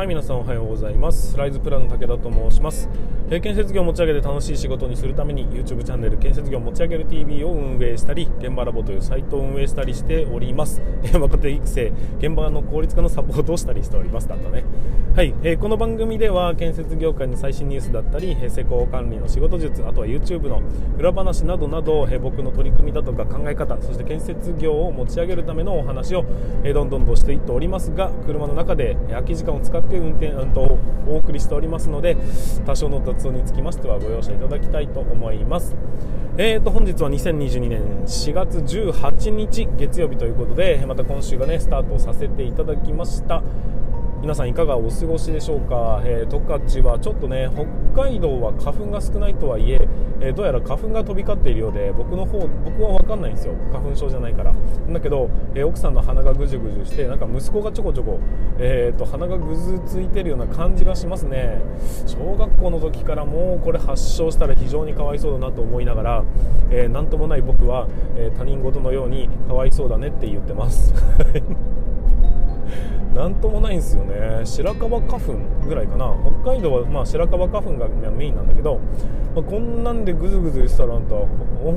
はい皆さんおはようございます。ライズプランの武田と申します、えー、建設業を持ち上げて楽しい仕事にするために YouTube チャンネル建設業を持ち上げる TV を運営したり現場ラボというサイトを運営したりしております、えー、若手育成現場の効率化のサポートをしたりしております。だったね。はい、えー、この番組では建設業界の最新ニュースだったり、え施工管理の仕事術あとは YouTube の裏話などなど、え僕の取り組みだとか考え方そして建設業を持ち上げるためのお話を、えどんどんとしていっておりますが車の中で空き時間を使ってって運転、うんと、お送りしておりますので多少の雑音につきましてはご容赦いただきたいと思います。えーと本日は2022年4月18日月曜日ということでまた今週がねスタートさせていただきました。皆さんいかがお過ごしでしょうか、えー、十勝はちょっとね北海道は花粉が少ないとはいええー、どうやら花粉が飛び交っているようで僕の方僕は分かんないんですよ。花粉症じゃないから。だけど、えー、奥さんの鼻がぐじゅぐじゅしてなんか息子がちょこちょこ、えーと、鼻がぐずついてるような感じがしますね。小学校の時からもうこれ発症したら非常にかわいそうだなと思いながら、えー、ともない僕は、え他人事のようにかわいそうだねって言ってます。なんともないんですよね。白樺花粉ぐらいかな。北海道はまあ白樺花粉がメインなんだけど、まあ、こんなんでぐずぐずしたらあんた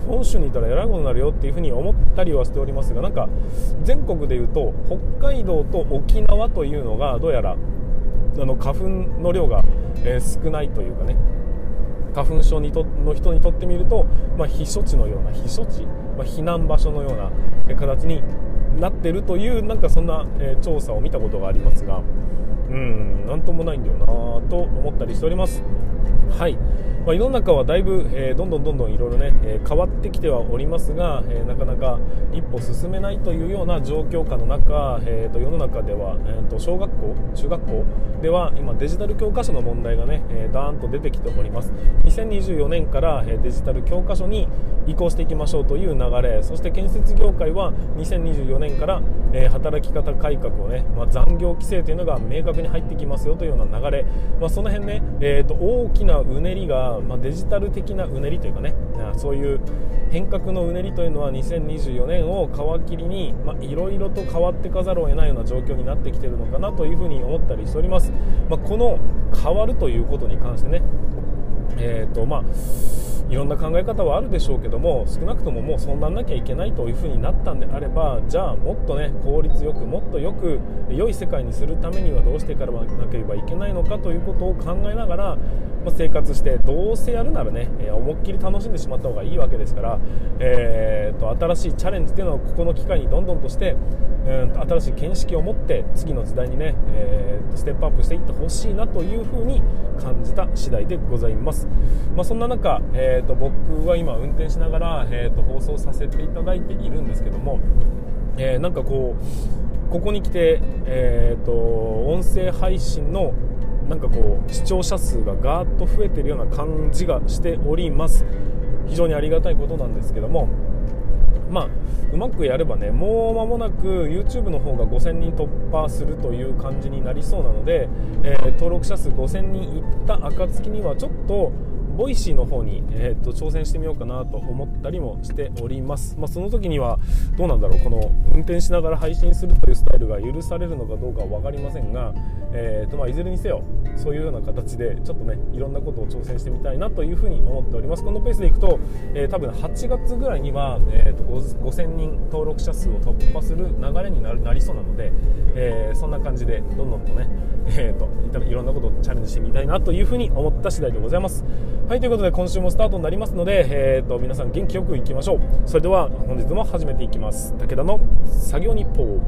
本州にいたらえらいことになるよっていうふうに思ったりはしておりますがなんか全国でいうと北海道と沖縄というのがどうやらあの花粉の量が、え、少ないというかね。花粉症にとの人にとってみると、まあ、避暑地のような避暑地、まあ、避難場所のような形になってるというなんかそんな、え、調査を見たことがありますがうん何ともないんだよなと思ったりしております。はい。まあ、世の中はだいぶ、えー、どんどんどんどんいろいろね、えー、変わってきてはおりますが、えー、なかなか一歩進めないというような状況下の中、えーと、世の中では、えーと、小学校、中学校では今デジタル教科書の問題がね、えー、ダーンと出てきております。2024年から、えデジタル教科書に移行していきましょうという流れそして建設業界は2024年から、え働き方改革をね、まあ、残業規制というのが明確に入ってきますよというような流れ、まあ、その辺ね、えーと大きなうねりがまあ、デジタル的なうねりというかねそういう変革のうねりというのは2024年を皮切りにいろいろと変わってかざるを得ないような状況になってきているのかなというふうに思ったりしております、まあ、この変わるということに関してねえーとまあいろんな考え方はあるでしょうけども少なくとももうそんなんなきゃいけないというふうになったんであればじゃあもっとね効率よくもっとよく良い世界にするためにはどうしていかなければいけないのかということを考えながら、まあ、生活してどうせやるならね、えー、思いっきり楽しんでしまった方がいいわけですから、えーと、新しいチャレンジというのをここの機会にどんどんとして、うん、新しい見識を持って次の時代にね、えーと、ステップアップしていってほしいなというふうに感じた次第でございます。まあ、そんな中、えーと、僕は今運転しながら、えー、と放送させていただいているんですけども、えー、なんかこうここに来て、えー、と音声配信のなんかこう視聴者数がガーッと増えているような感じがしております。非常にありがたいことなんですけどもまあ、うまくやればねもう間もなく YouTube の方が5000人突破するという感じになりそうなので、えー、登録者数5000人いった暁にはちょっと Voicy の方に、えーと、挑戦してみようかなと思ったりもしております、まあ、その時にはどうなんだろうこの運転しながら配信するというスタイルが許されるのかどうかは分かりませんが、えーとまあ、いずれにせよそういうような形でちょっとねいろんなことを挑戦してみたいなというふうに思っております。このペースでいくと、えー、多分8月ぐらいには、えーと、5000人登録者数を突破する流れになりそうなので、えー、そんな感じでどんどんとね、えーと、いろんなことをチャレンジしてみたいなというふうに思った次第でございます。はいということで今週もスタートになりますので、えーと、皆さん元気よくいきましょう。それでは本日も始めていきます。武田の作業日報。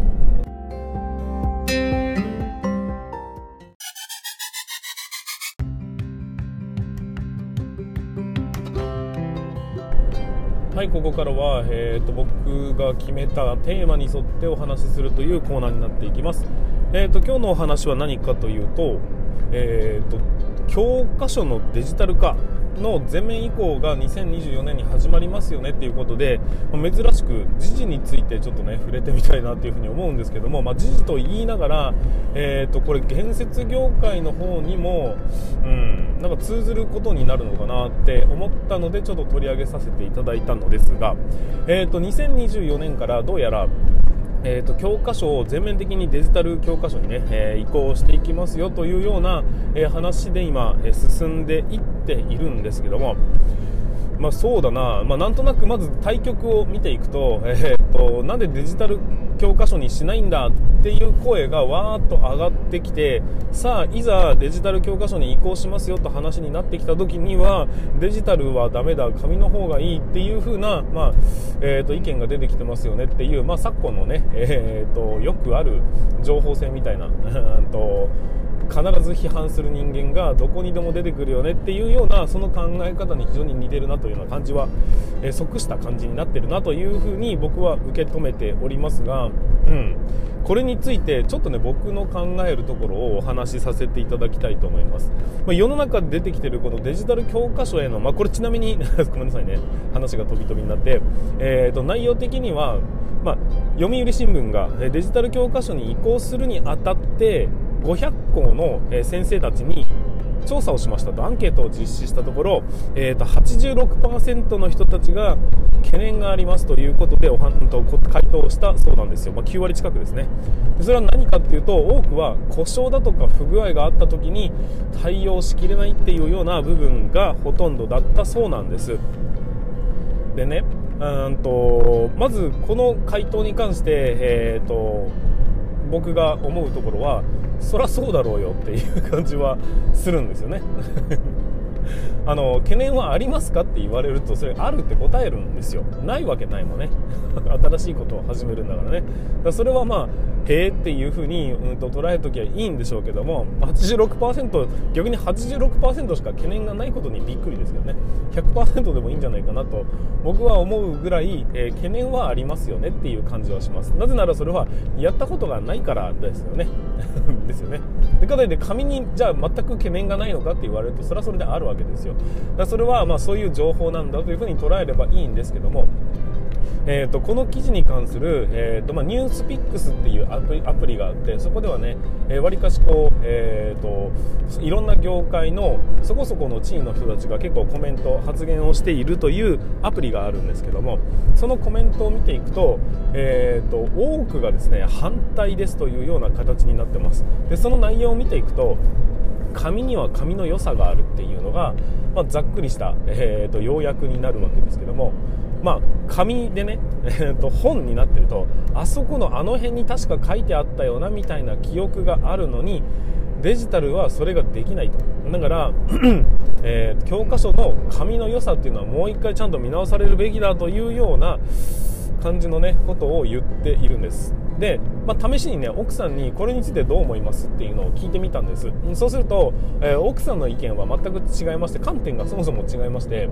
はいここからは、えーと、僕が決めたテーマに沿ってお話しするというコーナーになっていきます、えーと、今日のお話は何かというと,、えーと教科書のデジタル化の全面移行が2024年に始まりますよねっていうことで、珍しく時事についてちょっとね触れてみたいなっていうふに思うんですけども、まあ、時事と言いながら、えー、とこれ建設業界の方にも、うん、なんか通ずることになるのかなって思ったのでちょっと取り上げさせていただいたのですが、えー、と2024年からどうやらえーと、教科書を全面的にデジタル教科書にね、えー、移行していきますよというような、えー、話で今、えー、進んでいっているんですけども、まあ、そうだな、まあ、なんとなくまず対局を見ていくと,、えーと、なんでデジタル教科書にしないんだっていう声がわーっと上がってきてさあいざデジタル教科書に移行しますよと話になってきた時にはデジタルはダメだ紙の方がいいっていう風な、まあえーと、意見が出てきてますよねっていう、まあ、昨今のね、えーと、よくある情報戦みたいな と必ず批判する人間がどこにでも出てくるよねっていうようなその考え方に非常に似てるなというような感じは、えー、即した感じになってるなというふうに僕は受け止めておりますが、うん、これについてちょっとね僕の考えるところをお話しさせていただきたいと思います、まあ、世の中で出てきてるこのデジタル教科書への、まあ、これちなみに ごめんなさいね。話が飛び飛びになって、えー、と内容的には、まあ、読売新聞がデジタル教科書に移行するにあたって500校の先生たちに調査をしましたと。アンケートを実施したところ、えーと、86%の人たちが懸念がありますということでおはんと回答したそうなんですよ、まあ、9割近くですね。でそれは何かっていうと多くは故障だとか不具合があった時に対応しきれないっていうような部分がほとんどだったそうなんです。でねうんとまずこの回答に関して、えーと僕が思うところはそりゃそうだろうよっていう感じはするんですよね。あの懸念はありますかって言われるとそれあるって答えるんですよ。ないわけないもんね。新しいことを始めるんだからね。だからそれはまあへえっていうふうに、うんと、捉えるときはいいんでしょうけども86%逆に86%しか懸念がないことにびっくりですけどね100%でもいいんじゃないかなと僕は思うぐらい、えー、懸念はありますよねっていう感じはします。なぜならそれはやったことがないからですよね。ですよね。でかといって紙にじゃあ全く懸念がないのかって言われるとそれはそれであるわけですよ。だそれはまあそういう情報なんだというふうに捉えればいいんですけどもえーと、この記事に関する、えーとまあ、ニュースピックスっていうアプリアプリがあってそこではねわり、えー、かしこう、えーと、いろんな業界のそこそこの地位の人たちが結構コメント発言をしているというアプリがあるんですけどもそのコメントを見ていくと,、えーと、多くがですね反対ですというような形になってます。でその内容を見ていくと紙には紙の良さがあるっていうのが、まあ、ざっくりした、えーと要約になるわけですけどもまあ、紙でね、えー、と本になってるとあそこのあの辺に確か書いてあったよなみたいな記憶があるのにデジタルはそれができないと。だから、えー、教科書の紙の良さっていうのはもう一回ちゃんと見直されるべきだというような感じのねことを言っているんです。で、まあ、試しにね奥さんにこれについてどう思いますっていうのを聞いてみたんです。そうすると、えー、奥さんの意見は全く違いまして観点がそもそも違いまして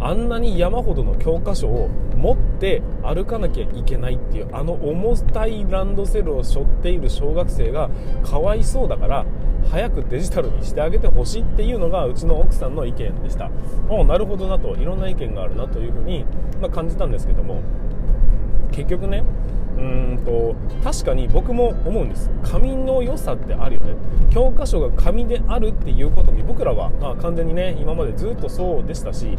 あんなに山ほどの教科書を持って歩かなきゃいけないっていうあの重たいランドセルを背負っている小学生がかわいそうだから早くデジタルにしてあげてほしいっていうのがうちの奥さんの意見でした。あなるほどなといろんな意見があるなというふうに、まあ、感じたんですけども結局ねうんと確かに僕も思うんです。紙の良さってあるよね。教科書が紙であるっていうことに僕らは、まあ、完全にね今までずっとそうでしたし、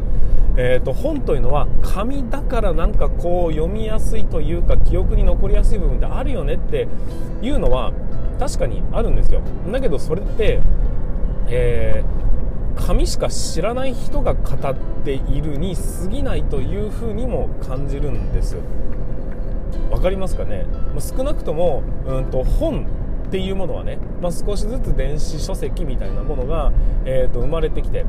えーと、本というのは紙だからなんかこう読みやすいというか記憶に残りやすい部分ってあるよねっていうのは確かにあるんですよ。だけどそれって、えー、紙しか知らない人が語っているに過ぎないというふうにも感じるんです。分かりますかね、少なくとも、うんと、本っていうものはね、まあ、少しずつ電子書籍みたいなものが、えー、と生まれてきて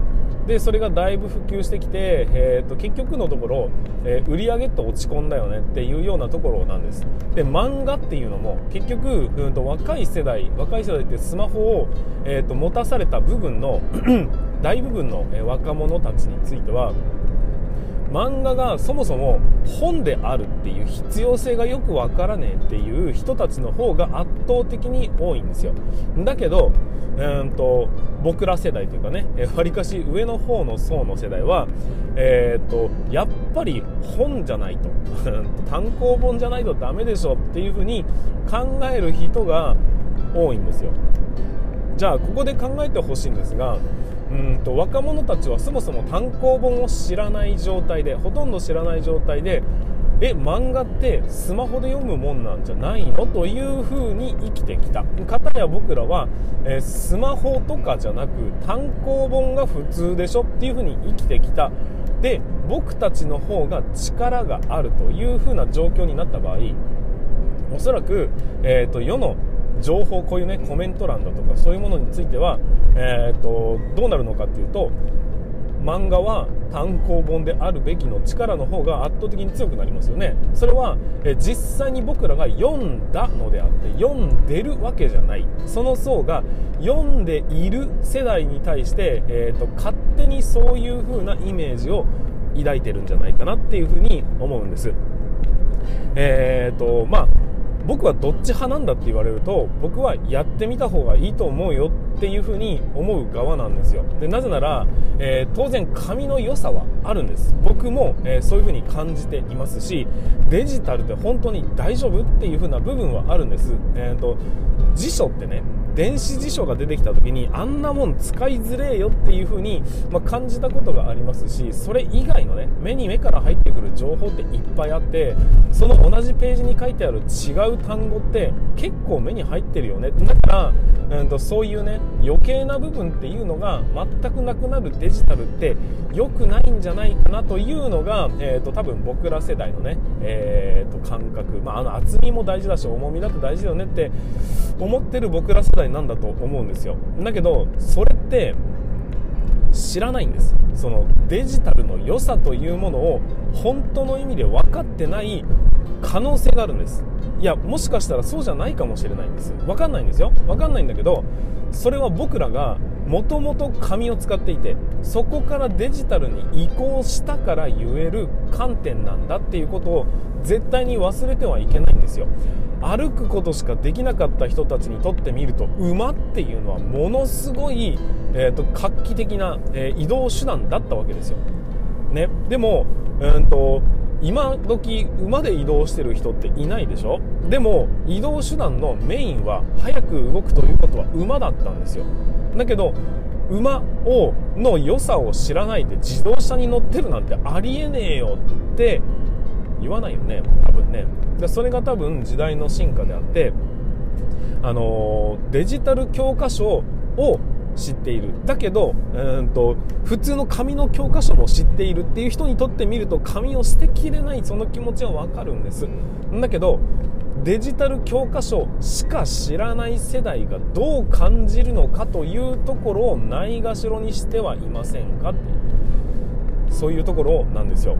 でそれがだいぶ普及してきて、えー、と結局のところ、えー、売り上げって落ち込んだよねっていうようなところなんです。で漫画っていうのも結局、うん、と若い世代若い世代ってスマホを、えー、と持たされた部分の 大部分の若者たちについては漫画がそもそも本であるっていう必要性がよくわからねえっていう人たちの方が圧倒的に多いんですよ。だけどうんと僕ら世代というかねわりかし上の方の層の世代は、えーと、やっぱり本じゃないと 単行本じゃないとダメでしょっていうふうに考える人が多いんですよ。じゃあここで考えてほしいんですがうんと若者たちはそもそも単行本を知らない状態でほとんど知らない状態でえ漫画ってスマホで読むもんなんじゃないのという風に生きてきた。方や僕らは、え、スマホとかじゃなく単行本が普通でしょっていう風に生きてきた。で僕たちの方が力があるという風な状況になった場合おそらく、えーと、世の情報こういうねコメント欄だとかそういうものについては、えーとどうなるのかっていうと漫画は単行本であるべきの力の方が圧倒的に強くなりますよね。それはえ実際に僕らが読んだのであって読んでるわけじゃない。その層が読んでいる世代に対して、えーと、勝手にそういう風なイメージを抱いてるんじゃないかなっていう風に思うんです。えーとまあ僕はどっち派なんだって言われると僕はやってみた方がいいと思うよっていうふうに思う側なんですよ。でなぜなら、えー、当然紙の良さはあるんです。僕も、えー、そういうふうに感じていますしデジタルで本当に大丈夫っていうふうな部分はあるんです、えーと辞書ってね電子辞書が出てきた時にあんなもん使いづれえよっていう風に、まあ、感じたことがありますしそれ以外のね目に目から入ってくる情報っていっぱいあってその同じページに書いてある違う単語って結構目に入ってるよね。だから、うんと、そういうね余計な部分っていうのが全くなくなるデジタルって良くないんじゃないかなというのが、えーと、多分僕ら世代のね、えーと、感覚、まあ、あの厚みも大事だし重みだって大事だよねって思ってる僕ら世代なんだと思うんですよ。だけどそれって知らないんです。そのデジタルの良さというものを本当の意味で分かってない可能性があるんです。いやもしかしたらそうじゃないかもしれないんです分かんないんですよ。分かんないんだけどそれは僕らがもともと紙を使っていてそこからデジタルに移行したから言える観点なんだっていうことを絶対に忘れてはいけないんですよ。歩くことしかできなかった人たちにとってみると馬っていうのはものすごい、えーと、画期的な、えー、移動手段だったわけですよ、ね、でも、えーと、今時馬で移動してる人っていないでしょ？でも移動手段のメインは早く動くということは馬だったんですよ。だけど馬をの良さを知らないで自動車に乗ってるなんてありえねえよって言わないよね？多分ね。でそれが多分時代の進化であってあのデジタル教科書を知っている。だけどうんと普通の紙の教科書も知っているっていう人にとってみると紙を捨てきれないその気持ちはわかるんです。だけどデジタル教科書しか知らない世代がどう感じるのかというところをないがしろにしてはいませんかってそういうところなんですよ。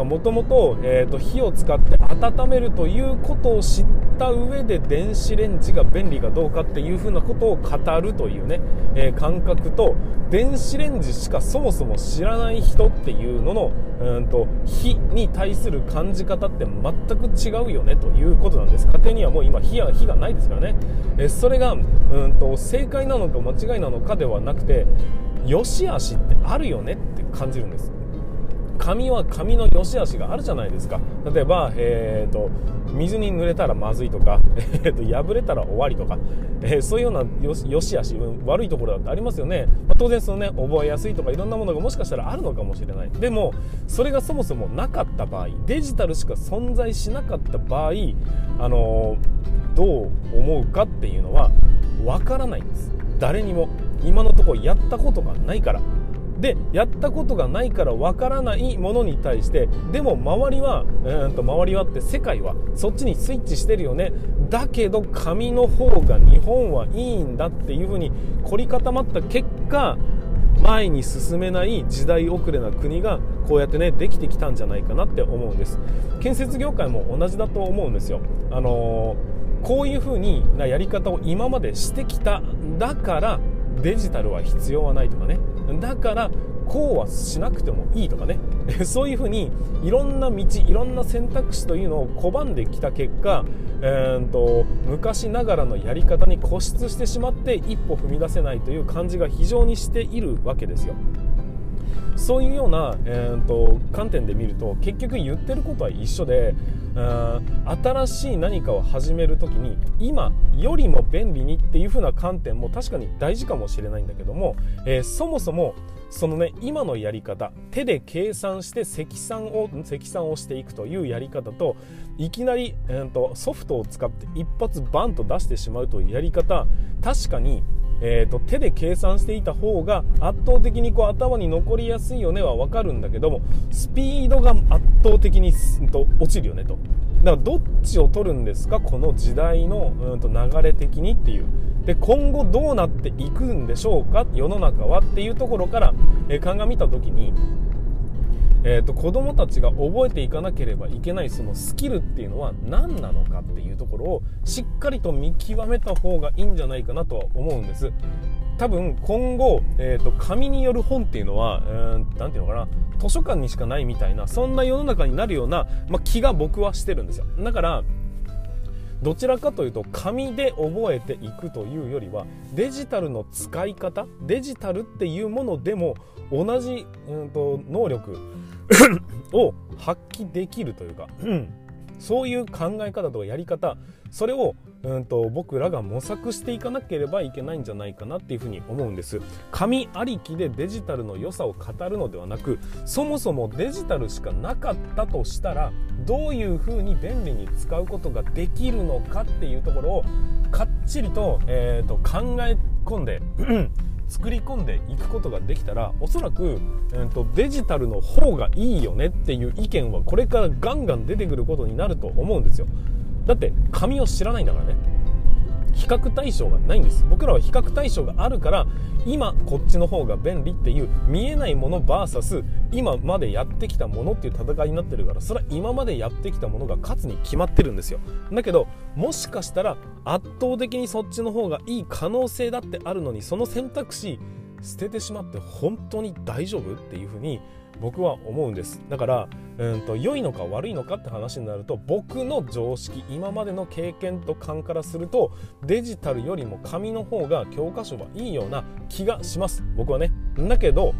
もともと火を使って温めるということを知った上で電子レンジが便利かどうかっていうふうなことを語るというね、えー、感覚と電子レンジしかそもそも知らない人っていうののうんと火に対する感じ方って全く違うよねということなんです。家庭にはもう今火や火がないですからね、えー、それがうんと正解なのか間違いなのかではなくて良し悪しってあるよねって感じるんです。紙は紙の良し悪しがあるじゃないですか。例えば、えーと、水に濡れたらまずいとか、えーと、破れたら終わりとか、えー、そういうような良し悪し悪いところだってありますよね、まあ、当然そのね覚えやすいとかいろんなものがもしかしたらあるのかもしれない。でもそれがそもそもなかった場合デジタルしか存在しなかった場合、あのー、どう思うかっていうのはわからないんです。誰にも今のところやったことがないから。でやったことがないからわからないものに対してでも周りはうんと周りはって世界はそっちにスイッチしてるよね。だけど紙の方が日本はいいんだっていうふうに凝り固まった結果前に進めない時代遅れな国がこうやってねできてきたんじゃないかなって思うんです。建設業界も同じだと思うんですよ。あのー、こういう風になやり方を今までしてきた。だからデジタルは必要はないとかねだからこうはしなくてもいいとかね そういうふうにいろんな道いろんな選択肢というのを拒んできた結果、えーと、昔ながらのやり方に固執してしまって一歩踏み出せないという感じが非常にしているわけですよ。そういうような、えーと、観点で見ると結局言ってることは一緒で新しい何かを始める時に今よりも便利にっていう風な観点も確かに大事かもしれないんだけども、えー、そもそもそのね今のやり方手で計算して積算を積算をしていくというやり方といきなり、えーと、ソフトを使って一発バンと出してしまうというやり方確かに、えーと、手で計算していた方が圧倒的にこう頭に残りやすいよねは分かるんだけどもスピードが圧倒的に、すん、と落ちるよねと。だからどっちを取るんですか？この時代の、うん、と流れ的にっていう。で今後どうなっていくんでしょうか？世の中はっていうところから、えー、鑑みた時に、えーと、子どもたちが覚えていかなければいけないそのスキルっていうのは何なのかっていうところをしっかりと見極めた方がいいんじゃないかなとは思うんです。多分今後、えーと、紙による本っていうのは何て言うのかな図書館にしかないみたいなそんな世の中になるような、まあ、気が僕はしてるんですよだからどちらかというと紙で覚えていくというよりはデジタルの使い方デジタルっていうものでも同じ、うんと、能力 を発揮できるというか、そういう考え方とかやり方それをうんと僕らが模索していかなければいけないんじゃないかなっていうふうに思うんです。紙ありきでデジタルの良さを語るのではなくそもそもデジタルしかなかったとしたらどういうふうに便利に使うことができるのかっていうところをかっちりと,、えー、と考え込んで作り込んでいくことができたらおそらく、えーとデジタルの方がいいよねっていう意見はこれからガンガン出てくることになると思うんですよ。だって紙を知らないんだからね比較対象がないんです。僕らは比較対象があるから今こっちの方が便利っていう見えないもの VS 今までやってきたものっていう戦いになってるからそれは今までやってきたものが勝つに決まってるんですよ。だけどもしかしたら圧倒的にそっちの方がいい可能性だってあるのにその選択肢捨ててしまって本当に大丈夫っていうふうに僕は思うんです。だからうんと良いのか悪いのかって話になると僕の常識今までの経験と勘からするとデジタルよりも紙の方が教科書はいいような気がします。僕はね。だけど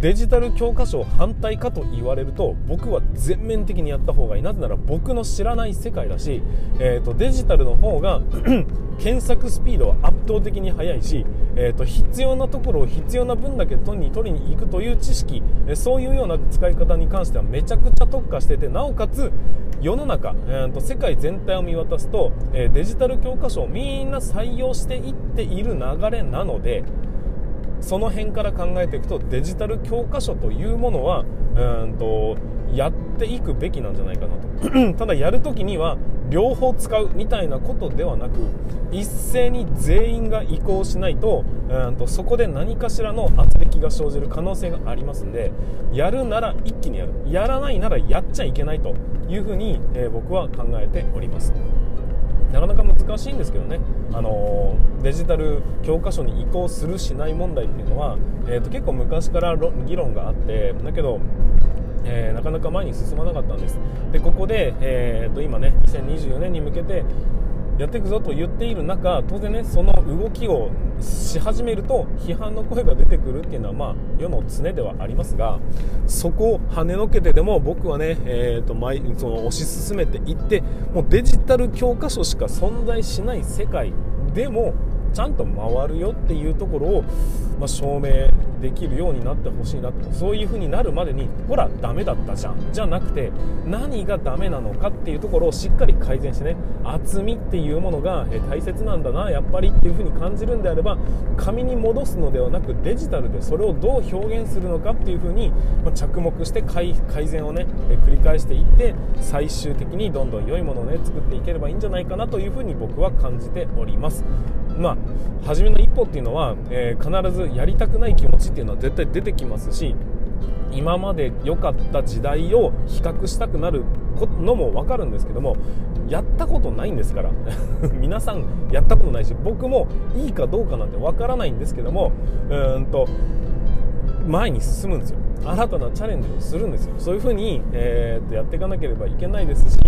デジタル教科書反対かと言われると僕は全面的にやった方がいいなぜなら僕の知らない世界だし、えーと、デジタルの方が 検索スピードは圧倒的に速いし、えーと、必要なところを必要な分だけ取りに取りに行くという知識、そういうような使い方に関してはめちゃくちゃ特化しててなおかつ世の中、えーと、世界全体を見渡すと、えデジタル教科書をみんな採用していっている流れなのでその辺から考えていくとデジタル教科書というものはうんとやっていくべきなんじゃないかなと ただやるときには両方使うみたいなことではなく一斉に全員が移行しないとうんとそこで何かしらの圧力が生じる可能性がありますんでやるなら一気にやるやらないならやっちゃいけないというふうに、えー、僕は考えております。なかなか難しいんですけどね、あのデジタル教科書に移行するしない問題っていうのは、えーと、結構昔から議論があってだけど、えー、なかなか前に進まなかったんです。でここで、えーと今ね2024年に向けてやっていくぞと言っている中当然ねその動きをし始めると批判の声が出てくるっていうのはまあ世の常ではありますがそこを跳ねのけてでも僕はね、えーと、前その推し進めていってもうデジタル教科書しか存在しない世界でもちゃんと回るよっていうところを、まあ、証明できるようになってほしいなと。そういう風になるまでにほらダメだったじゃん。じゃなくて何がダメなのかっていうところをしっかり改善してね厚みっていうものが大切なんだなやっぱりっていう風に感じるんであれば紙に戻すのではなくデジタルでそれをどう表現するのかっていう風に、ま着目して改善をね繰り返していって最終的にどんどん良いものをね作っていければいいんじゃないかなという風に僕は感じております。まあ初めの一歩っていうのは、えー、必ずやりたくない気持ちっていうのは絶対出てきますし今まで良かった時代を比較したくなるのも分かるんですけどもやったことないんですから。皆さんやったことないし僕もいいかどうかなんて分からないんですけどもうんと前に進むんですよ。新たなチャレンジをするんですよ。そういうふうに、えー、とやっていかなければいけないですし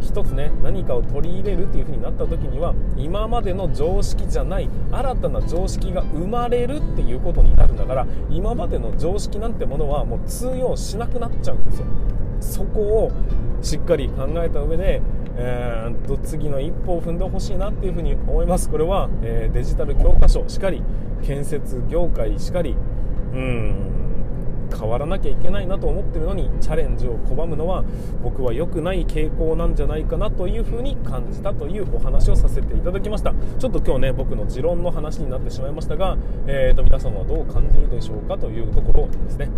一つね何かを取り入れるっていうふうになった時には今までの常識じゃない新たな常識が生まれるっていうことになるんだから今までの常識なんてものはもう通用しなくなっちゃうんですよ。そこをしっかり考えた上でえー、と次の一歩を踏んでほしいなっていうふうに思います。これは、えー、デジタル教科書しかり建設業界しかりうん変わらなきゃいけないなと思ってるのにチャレンジを拒むのは僕は良くない傾向なんじゃないかなというふうに感じたというお話をさせていただきました。ちょっと今日ね僕の持論の話になってしまいましたが、えー、と皆様はどう感じるでしょうかというところですね。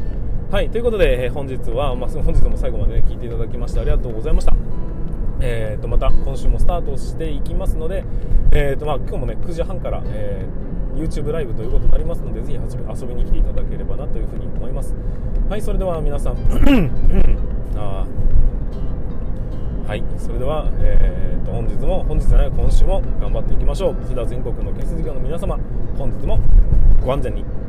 はいということで、え本日は、まあ、本日も最後まで、ね、聞いていただきましてありがとうございました。えー、とまた今週もスタートしていきますので、えーとまあ、今日もね9時半から、えー YouTube ライブということになりますのでぜひ遊びに来ていただければなというふうに思います。はいそれでは皆さん あはいそれでは、えーと、本日も本日じゃない今週も頑張っていきましょう。飛騨全国の建設業の皆様本日もご安全に。